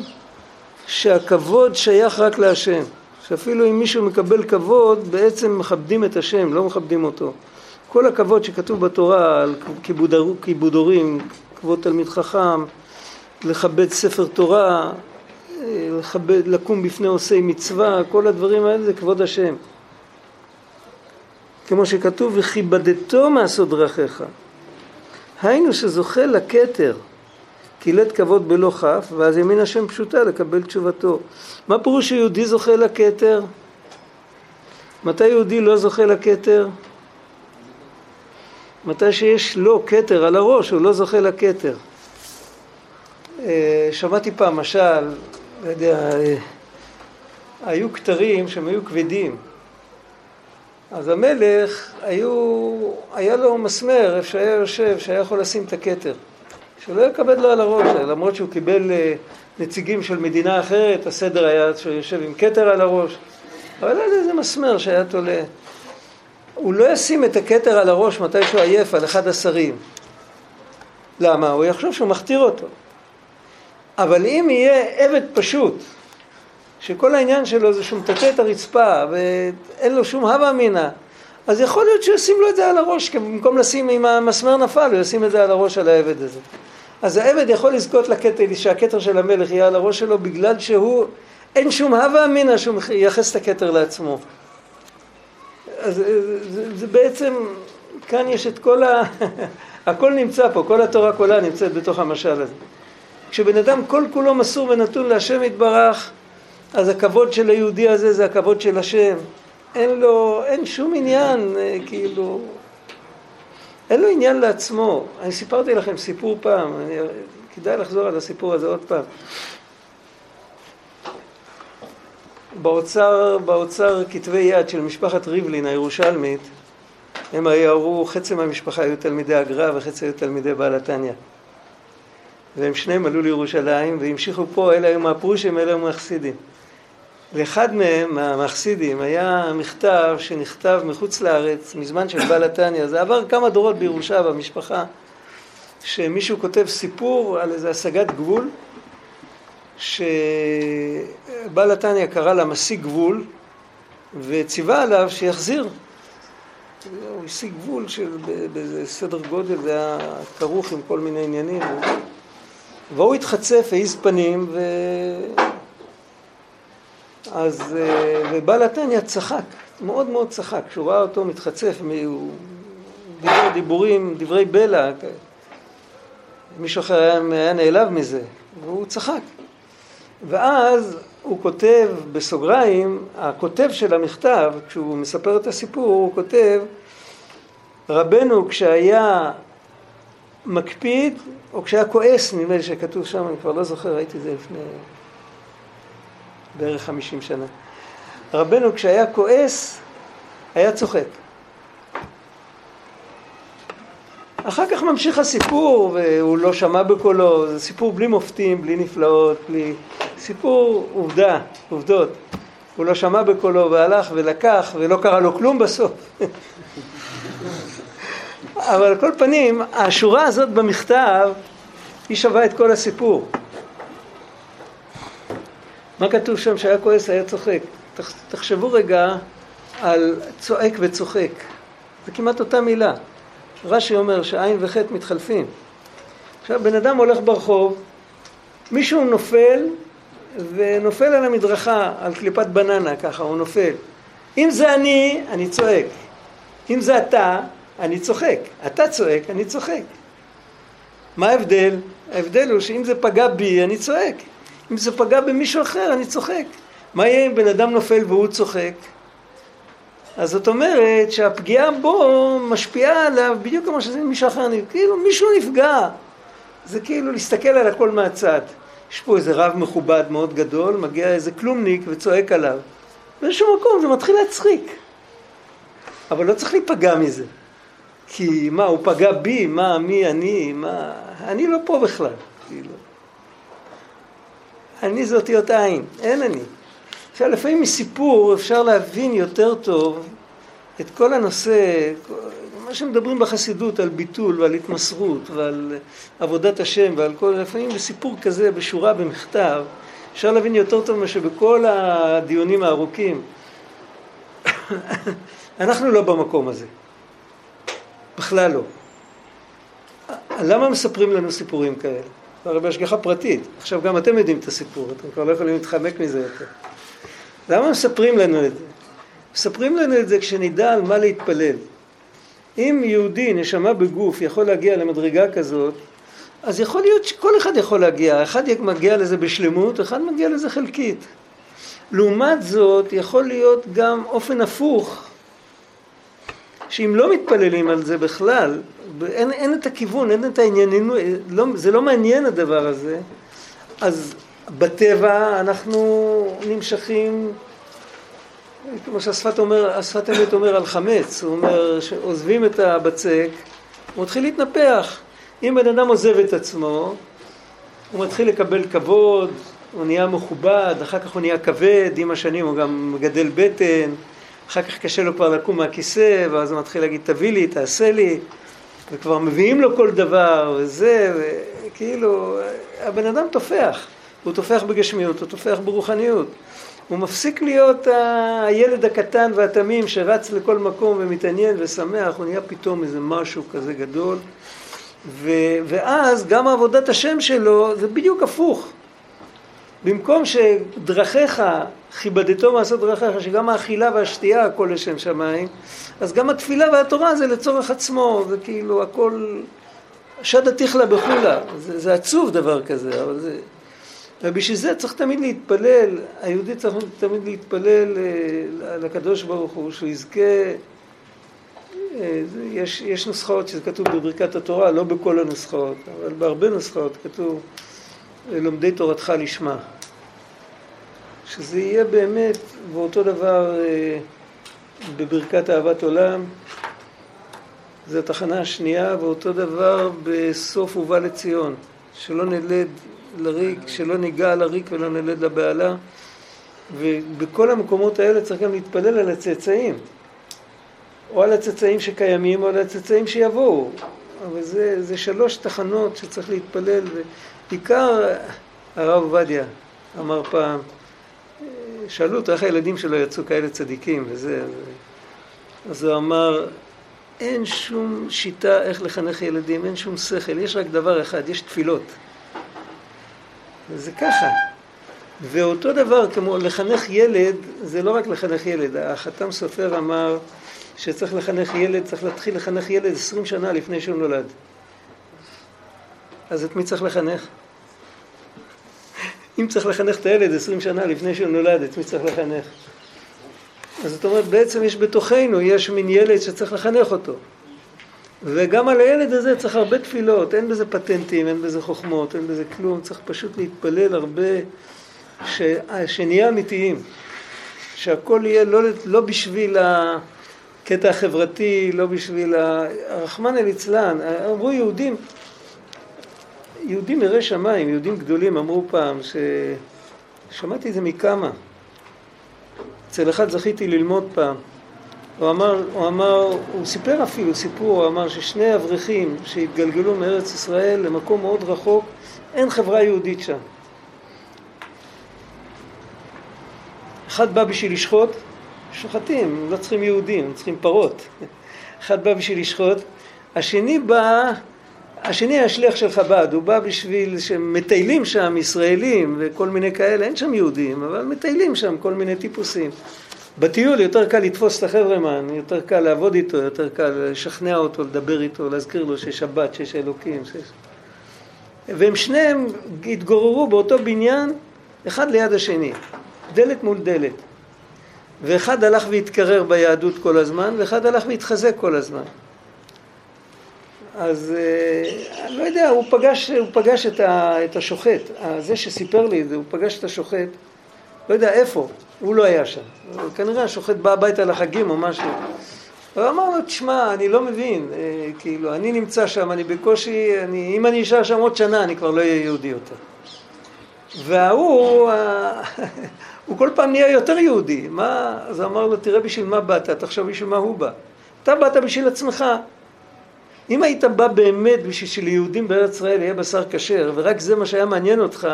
שהכבוד שייך רק להשם. שאפילו אם מישהו מקבל כבוד, בעצם מכבדים את השם, לא מכבדים אותו. כל הכבוד שכתוב בתורה על כיבוד הורים, כבוד תלמיד חכם, לכבד ספר תורה, לכבד, לקום בפני עושי מצווה, כל הדברים האלה זה כבוד השם. כמו שכתוב, וכיבדתו מעשות דרכיך. היינו שזוכה לכתר, קילט כבוד בלא כף, ואז ימין השם פשוטה לקבל תשובתו. מה פירוש שיהודי זוכה לכתר? מתי יהודי לא זוכה לכתר? מתי שיש לו כתר על הראש, הוא לא זוכה לכתר. אה, שמעתי פעם משל, לא יודע, אה, היו כתרים שהם היו כבדים. אז המלך, היו, היה לו מסמר איפה שהיה יושב, שהיה יכול לשים את הכתר. שלא יקבד לו על הראש, למרות שהוא קיבל אה, נציגים של מדינה אחרת, הסדר היה שהוא יושב עם כתר על הראש. אבל היה איזה מסמר שהיה תולה. הוא לא ישים את הכתר על הראש מתי שהוא עייף על אחד השרים. למה? הוא יחשוב שהוא מכתיר אותו. אבל אם יהיה עבד פשוט, שכל העניין שלו זה שהוא מטאטא את הרצפה ואין לו שום הווה אמינא, אז יכול להיות שהוא ישים לו את זה על הראש, במקום לשים, אם המסמר נפל, הוא ישים את זה על הראש על העבד הזה. אז העבד יכול לזכות לכתר, שהכתר של המלך יהיה על הראש שלו בגלל שהוא, אין שום הווה אמינא שהוא ייחס את הכתר לעצמו. אז זה, זה, זה בעצם, כאן יש את כל ה... הכל נמצא פה, כל התורה כולה נמצאת בתוך המשל הזה. כשבן אדם כל כולו מסור ונתון להשם יתברך, אז הכבוד של היהודי הזה זה הכבוד של השם. אין לו, אין שום עניין, אה, כאילו, אין לו עניין לעצמו. אני סיפרתי לכם סיפור פעם, אני, כדאי לחזור על הסיפור הזה עוד פעם. באוצר, באוצר כתבי יד של משפחת ריבלין הירושלמית, הם היו, חצי מהמשפחה היו תלמידי הגר"א וחצי היו תלמידי בעל התניא. והם שניהם עלו לירושלים והמשיכו פה, אלה היו מהפרושים, אלה היו מהחסידים. לאחד מהם, מהחסידים, היה מכתב שנכתב מחוץ לארץ, מזמן של בעל התניא, זה עבר כמה דורות בירושה במשפחה, שמישהו כותב סיפור על איזה השגת גבול, שבעל התניא קרא לה משיג גבול, וציווה עליו שיחזיר. הוא השיג גבול של באיזה סדר גודל, זה היה כרוך עם כל מיני עניינים. והוא התחצף, העיז פנים, ו... אז, אה, ובעל התניא צחק, מאוד מאוד צחק, כשהוא ראה אותו מתחצף, הוא דיבר דיבורים, דברי בלע, מישהו אחר היה, היה נעלב מזה, והוא צחק. ואז הוא כותב בסוגריים, הכותב של המכתב, כשהוא מספר את הסיפור, הוא כותב, רבנו כשהיה מקפיד, או כשהיה כועס, נדמה לי שכתוב שם, אני כבר לא זוכר, ראיתי את זה לפני בערך חמישים שנה. רבנו כשהיה כועס, היה צוחק. אחר כך ממשיך הסיפור, והוא לא שמע בקולו, זה סיפור בלי מופתים, בלי נפלאות, בלי... סיפור עובדה, עובדות. הוא לא שמע בקולו והלך ולקח, ולא קרה לו כלום בסוף. אבל על כל פנים, השורה הזאת במכתב, היא שווה את כל הסיפור. מה כתוב שם שהיה כועס היה צוחק? תחשבו רגע על צועק וצוחק. זה כמעט אותה מילה. רש"י אומר שעין וחטא מתחלפים. עכשיו בן אדם הולך ברחוב, מישהו נופל ונופל על המדרכה, על קליפת בננה, ככה הוא נופל. אם זה אני, אני צועק. אם זה אתה, אני צוחק. אתה צועק, אני צוחק. מה ההבדל? ההבדל הוא שאם זה פגע בי, אני צועק. אם זה פגע במישהו אחר, אני צוחק. מה יהיה אם בן אדם נופל והוא צוחק? אז זאת אומרת שהפגיעה בו משפיעה עליו בדיוק כמו שזה מישהו אחר, כאילו מישהו נפגע. זה כאילו להסתכל על הכל מהצד. יש פה איזה רב מכובד מאוד גדול, מגיע איזה כלומניק וצועק עליו. באיזשהו מקום זה מתחיל להצחיק. אבל לא צריך להיפגע מזה. כי מה, הוא פגע בי, מה, מי אני, מה... אני לא פה בכלל, כאילו. אני זה אותיות עין, אין אני. עכשיו, לפעמים מסיפור אפשר להבין יותר טוב את כל הנושא, מה שמדברים בחסידות על ביטול ועל התמסרות ועל עבודת השם ועל כל, לפעמים בסיפור כזה, בשורה, במכתב, אפשר להבין יותר טוב מאשר בכל הדיונים הארוכים. אנחנו לא במקום הזה. בכלל לא. למה מספרים לנו סיפורים כאלה? הרי בהשגחה פרטית. עכשיו גם אתם יודעים את הסיפור, אתם כבר לא יכולים להתחמק מזה יותר. למה מספרים לנו את זה? מספרים לנו את זה כשנדע על מה להתפלל. אם יהודי, נשמה בגוף, יכול להגיע למדרגה כזאת, אז יכול להיות שכל אחד יכול להגיע, אחד מגיע לזה בשלמות, אחד מגיע לזה חלקית. לעומת זאת, יכול להיות גם אופן הפוך, שאם לא מתפללים על זה בכלל, אין, אין את הכיוון, אין את העניינים, לא, זה לא מעניין הדבר הזה, אז בטבע אנחנו נמשכים, כמו שהשפת אומר, השפת אמת אומר על חמץ, הוא אומר שעוזבים את הבצק, הוא מתחיל להתנפח. אם בן אדם עוזב את עצמו, הוא מתחיל לקבל כבוד, הוא נהיה מכובד, אחר כך הוא נהיה כבד, עם השנים הוא גם מגדל בטן, אחר כך קשה לו כבר לקום מהכיסא, ואז הוא מתחיל להגיד תביא לי, תעשה לי, וכבר מביאים לו כל דבר, וזה, וכאילו, הבן אדם תופח, הוא תופח בגשמיות, הוא תופח ברוחניות. הוא מפסיק להיות הילד הקטן והתמים שרץ לכל מקום ומתעניין ושמח, הוא נהיה פתאום איזה משהו כזה גדול. ו, ואז גם עבודת השם שלו זה בדיוק הפוך. במקום שדרכיך, כיבדתו מעשות דרכיך, שגם האכילה והשתייה הכל לשם שמיים, אז גם התפילה והתורה זה לצורך עצמו, זה כאילו הכל שדה תיכלה בחולה, זה, זה עצוב דבר כזה, אבל זה... ובשביל זה צריך תמיד להתפלל, היהודי צריך תמיד להתפלל אה, לקדוש ברוך הוא, שהוא יזכה, אה, יש, יש נוסחאות שזה כתוב בברכת התורה, לא בכל הנוסחאות, אבל בהרבה נוסחאות כתוב לומדי תורתך לשמה. שזה יהיה באמת, ואותו דבר אה, בברכת אהבת עולם, זו התחנה השנייה, ואותו דבר בסוף ובא לציון, שלא נלד לריק, שלא ניגע לריק ולא נלד לבהלה, ובכל המקומות האלה צריך גם להתפלל על הצאצאים, או על הצאצאים שקיימים או על הצאצאים שיבואו, אבל זה, זה שלוש תחנות שצריך להתפלל, בעיקר הרב עובדיה אמר פעם, שאלו אותו איך הילדים שלו יצאו כאלה צדיקים וזה, אז הוא אמר, אין שום שיטה איך לחנך ילדים, אין שום שכל, יש רק דבר אחד, יש תפילות. וזה ככה. ואותו דבר כמו לחנך ילד, זה לא רק לחנך ילד, החתם סופר אמר שצריך לחנך ילד, צריך להתחיל לחנך ילד עשרים שנה לפני שהוא נולד. אז את מי צריך לחנך? אם צריך לחנך את הילד עשרים שנה לפני שהוא נולד, את מי צריך לחנך? אז זאת אומרת, בעצם יש בתוכנו, יש מין ילד שצריך לחנך אותו. וגם על הילד הזה צריך הרבה תפילות, אין בזה פטנטים, אין בזה חוכמות, אין בזה כלום, צריך פשוט להתפלל הרבה, ש... שנהיה אמיתיים. שהכל יהיה לא, לא בשביל הקטע החברתי, לא בשביל ה... הרחמנא ליצלן, אמרו יהודים, יהודים יראי שמיים, יהודים גדולים אמרו פעם, ששמעתי את זה מכמה. אצל אחד זכיתי ללמוד פעם. הוא אמר, הוא אמר, הוא סיפר אפילו סיפור, הוא אמר ששני אברכים שהתגלגלו מארץ ישראל למקום מאוד רחוק, אין חברה יהודית שם. אחד בא בשביל לשחוט, שוחטים, לא צריכים יהודים, צריכים פרות. אחד בא בשביל לשחוט, השני בא השני היה שליח של חב"ד, הוא בא בשביל שמטיילים שם ישראלים וכל מיני כאלה, אין שם יהודים, אבל מטיילים שם כל מיני טיפוסים. בטיול יותר קל לתפוס את החבר'ה, יותר קל לעבוד איתו, יותר קל לשכנע אותו, לדבר איתו, להזכיר לו שיש שבת, שיש אלוקים, שיש... והם שניהם התגוררו באותו בניין, אחד ליד השני, דלת מול דלת. ואחד הלך והתקרר ביהדות כל הזמן, ואחד הלך והתחזק כל הזמן. אז אה, אני לא יודע, הוא פגש, הוא פגש את, ה, את השוחט, זה שסיפר לי את זה, הוא פגש את השוחט, לא יודע איפה, הוא לא היה שם. כנראה השוחט בא הביתה לחגים או משהו. הוא אמר לו, תשמע, אני לא מבין, אה, כאילו, אני נמצא שם, אני בקושי, אני, אם אני אשאר שם עוד שנה, אני כבר לא אהיה יהודי יותר. וההוא, הוא כל פעם נהיה יותר יהודי. מה, אז אמר לו, תראה בשביל מה באת, תחשוב בשביל מה הוא בא. אתה באת בשביל עצמך. אם היית בא באמת בשביל שליהודים בארץ ישראל יהיה בשר כשר, ורק זה מה שהיה מעניין אותך,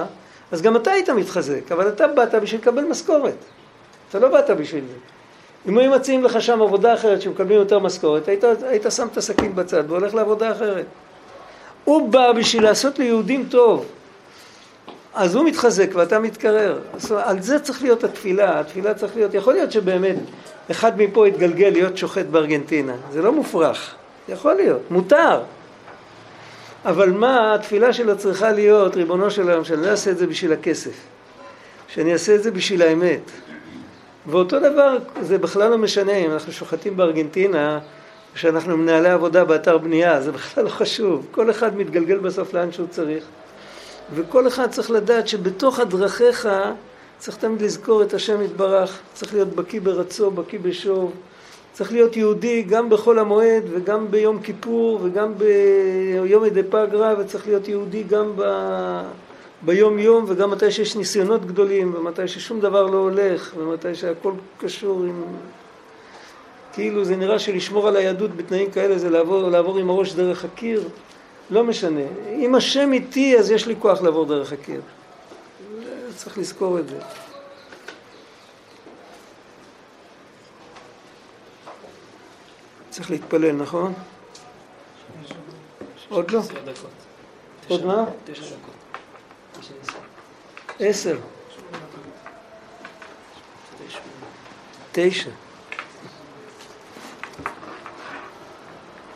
אז גם אתה היית מתחזק, אבל אתה באת בשביל לקבל משכורת. אתה לא באת בשביל זה. אם היו מציעים לך שם עבודה אחרת שמקבלים יותר משכורת, היית, היית שם את הסכין בצד והולך לעבודה אחרת. הוא בא בשביל לעשות ליהודים טוב. אז הוא מתחזק ואתה מתקרר. על זה צריך להיות התפילה, התפילה צריך להיות, יכול להיות שבאמת אחד מפה יתגלגל להיות שוחט בארגנטינה, זה לא מופרך, יכול להיות, מותר. אבל מה התפילה שלו צריכה להיות, ריבונו של עולם, שאני לא אעשה את זה בשביל הכסף, שאני אעשה את זה בשביל האמת. ואותו דבר, זה בכלל לא משנה אם אנחנו שוחטים בארגנטינה, שאנחנו מנהלי עבודה באתר בנייה, זה בכלל לא חשוב. כל אחד מתגלגל בסוף לאן שהוא צריך. וכל אחד צריך לדעת שבתוך הדרכיך צריך תמיד לזכור את השם יתברך, צריך להיות בקיא ברצו, בקיא בשוב, צריך להיות יהודי גם בחול המועד וגם ביום כיפור וגם ביום ידי פגרה וצריך להיות יהודי גם ב... ביום יום וגם מתי שיש ניסיונות גדולים ומתי ששום דבר לא הולך ומתי שהכל קשור עם... כאילו זה נראה שלשמור על היהדות בתנאים כאלה זה לעבור, לעבור עם הראש דרך הקיר לא משנה. אם השם איתי, אז יש לי כוח לעבור דרך הקיר. צריך לזכור את זה. צריך להתפלל, נכון? עוד לא? עוד מה? עשר. תשע.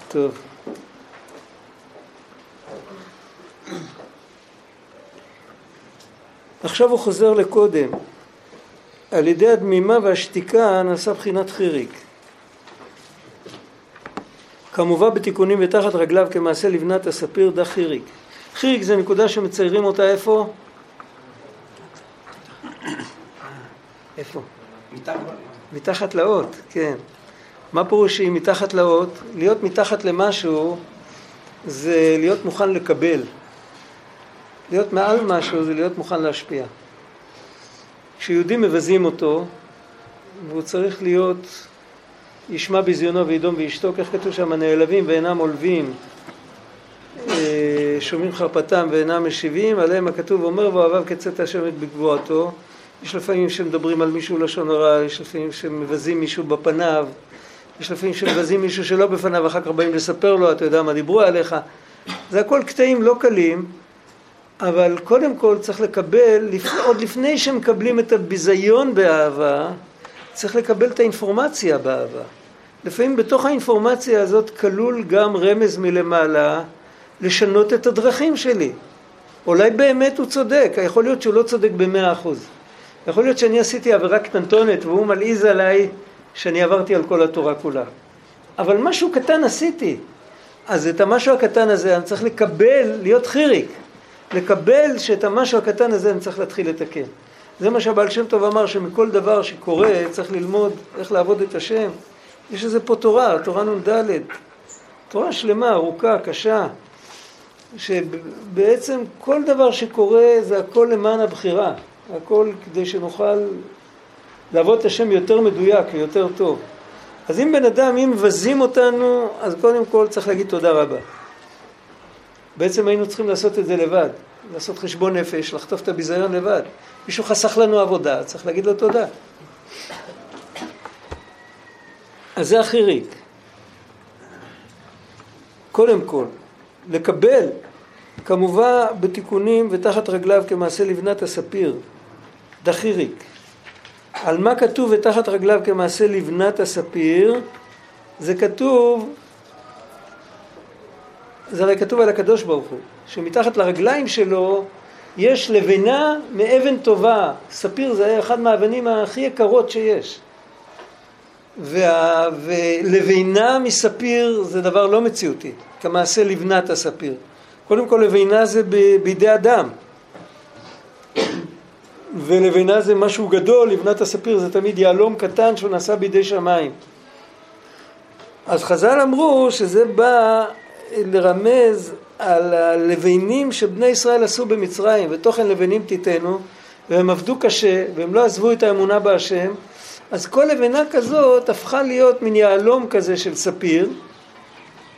טוב. עכשיו הוא חוזר לקודם. על ידי הדמימה והשתיקה נעשה בחינת חיריק. כמובן בתיקונים ותחת רגליו כמעשה לבנת הספיר דה חיריק. חיריק זה נקודה שמציירים אותה איפה? איפה? מתחת לאות, כן. מה פירוש שהיא מתחת לאות? להיות מתחת למשהו זה להיות מוכן לקבל. להיות מעל משהו זה להיות מוכן להשפיע. כשיהודים מבזים אותו, והוא צריך להיות, ישמע בזיונו וידום וישתוק, איך כתוב שם, נעלבים ואינם עולבים, אה, שומעים חרפתם ואינם משיבים, עליהם הכתוב אומר ואוהביו כצאת השם את בגבועתו. יש לפעמים שמדברים על מישהו לשון הרע, יש לפעמים שמבזים מישהו בפניו, יש לפעמים שמבזים מישהו שלא בפניו, אחר כך באים לספר לו, אתה יודע מה דיברו עליך. זה הכל קטעים לא קלים, אבל קודם כל צריך לקבל, עוד לפני שמקבלים את הביזיון באהבה, צריך לקבל את האינפורמציה באהבה. לפעמים בתוך האינפורמציה הזאת כלול גם רמז מלמעלה לשנות את הדרכים שלי. אולי באמת הוא צודק, יכול להיות שהוא לא צודק במאה אחוז. יכול להיות שאני עשיתי עבירה קטנטונת והוא מלעיז עליי שאני עברתי על כל התורה כולה. אבל משהו קטן עשיתי. אז את המשהו הקטן הזה אני צריך לקבל, להיות חיריק. לקבל שאת המשהו הקטן הזה אני צריך להתחיל לתקן. זה מה שהבעל שם טוב אמר, שמכל דבר שקורה צריך ללמוד איך לעבוד את השם. יש לזה פה תורה, תורה נ"ד, תורה שלמה, ארוכה, קשה, שבעצם כל דבר שקורה זה הכל למען הבחירה, הכל כדי שנוכל לעבוד את השם יותר מדויק ויותר טוב. אז אם בן אדם, אם מבזים אותנו, אז קודם כל צריך להגיד תודה רבה. בעצם היינו צריכים לעשות את זה לבד, לעשות חשבון נפש, לחטוף את הביזיון לבד. מישהו חסך לנו עבודה, צריך להגיד לו תודה. אז זה החיריק. קודם כל, לקבל, כמובן בתיקונים ותחת רגליו כמעשה לבנת הספיר, דחיריק. על מה כתוב ותחת רגליו כמעשה לבנת הספיר? זה כתוב, זה הרי כתוב על הקדוש ברוך הוא, שמתחת לרגליים שלו יש לבנה מאבן טובה. ספיר זה אחד מהאבנים הכי יקרות שיש. וה... ולבינה מספיר זה דבר לא מציאותי, כמעשה לבנת הספיר. קודם כל לבינה זה ב... בידי אדם. ולבינה זה משהו גדול, לבנת הספיר זה תמיד יהלום קטן שהוא נעשה בידי שמיים. אז חז"ל אמרו שזה בא לרמז על הלבנים שבני ישראל עשו במצרים, ותוכן לבנים תיתנו, והם עבדו קשה, והם לא עזבו את האמונה בהשם, אז כל לבנה כזאת הפכה להיות מין יהלום כזה של ספיר,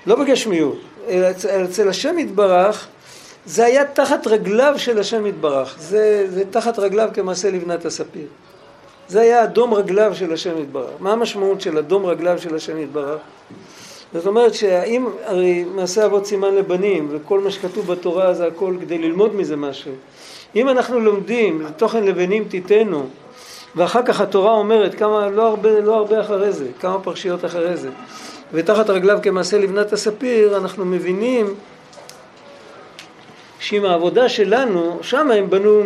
לא בגשמיות, אלא אצל השם יתברך, זה היה תחת רגליו של השם יתברך, זה, זה תחת רגליו כמעשה לבנת הספיר. זה היה אדום רגליו של השם יתברך. מה המשמעות של אדום רגליו של השם יתברך? זאת אומרת שאם, הרי מעשה אבות סימן לבנים, וכל מה שכתוב בתורה זה הכל כדי ללמוד מזה משהו. אם אנחנו לומדים, תוכן לבנים תיתנו, ואחר כך התורה אומרת, כמה, לא הרבה, לא הרבה אחרי זה, כמה פרשיות אחרי זה, ותחת רגליו כמעשה לבנת הספיר, אנחנו מבינים שעם העבודה שלנו, שם הם בנו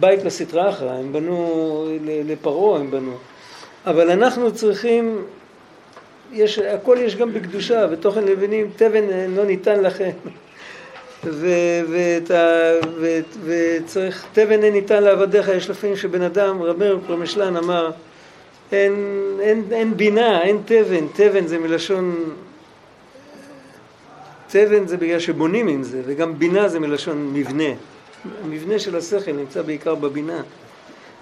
בית לסטרא אחרא, הם בנו לפרעה, הם בנו. אבל אנחנו צריכים יש, הכל יש גם בקדושה, ותוכן לבנים, תבן לא ניתן לכם. וצריך, תבן אין ניתן לעבדיך, יש לפעמים שבן אדם, רבי פרמשלן אמר, אין, אין, אין בינה, אין תבן, תבן זה מלשון, תבן זה בגלל שבונים עם זה, וגם בינה זה מלשון מבנה. המבנה של השכל נמצא בעיקר בבינה.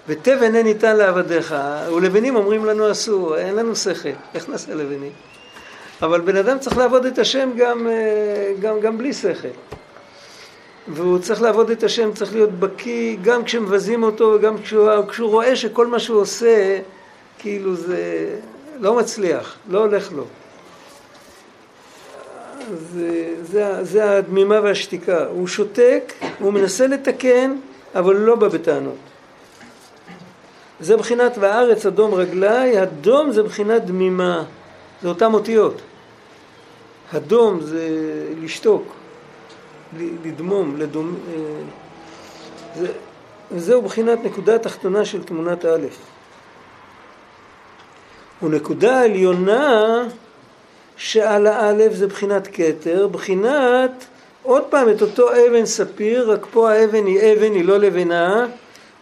ותבן אין ניתן לעבדיך, ולבנים אומרים לנו אסור, אין לנו שכל, איך נעשה לבנים? אבל בן אדם צריך לעבוד את השם גם, אה, גם, גם בלי שכל. והוא צריך לעבוד את השם, צריך להיות בקיא גם כשמבזים אותו וגם כשהוא, כשהוא רואה שכל מה שהוא עושה, כאילו זה לא מצליח, לא הולך לו. זה, זה, זה הדמימה והשתיקה. הוא שותק, הוא מנסה לתקן, אבל לא בא בטענות. זה בחינת והארץ אדום רגלי, הדום זה בחינת דמימה, זה אותן אותיות. הדום זה לשתוק, לדמום, לדום... אה, זה, וזהו בחינת נקודה תחתונה של תמונת א'. ונקודה עליונה שעל האלף זה בחינת כתר, בחינת עוד פעם את אותו אבן ספיר, רק פה האבן היא אבן, היא לא לבנה,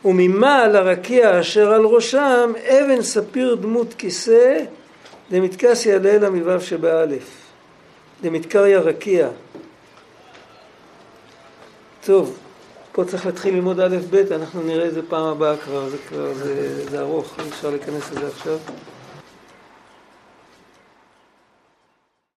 וממעל הרקיע אשר על ראשם אבן ספיר דמות כיסא דמתקסיה לילה מו' שבאלף דמתקריה רקיע טוב, פה צריך להתחיל ללמוד א' ב', אנחנו נראה את זה פעם הבאה כבר, זה כבר, זה, זה ארוך, אי אפשר להיכנס לזה עכשיו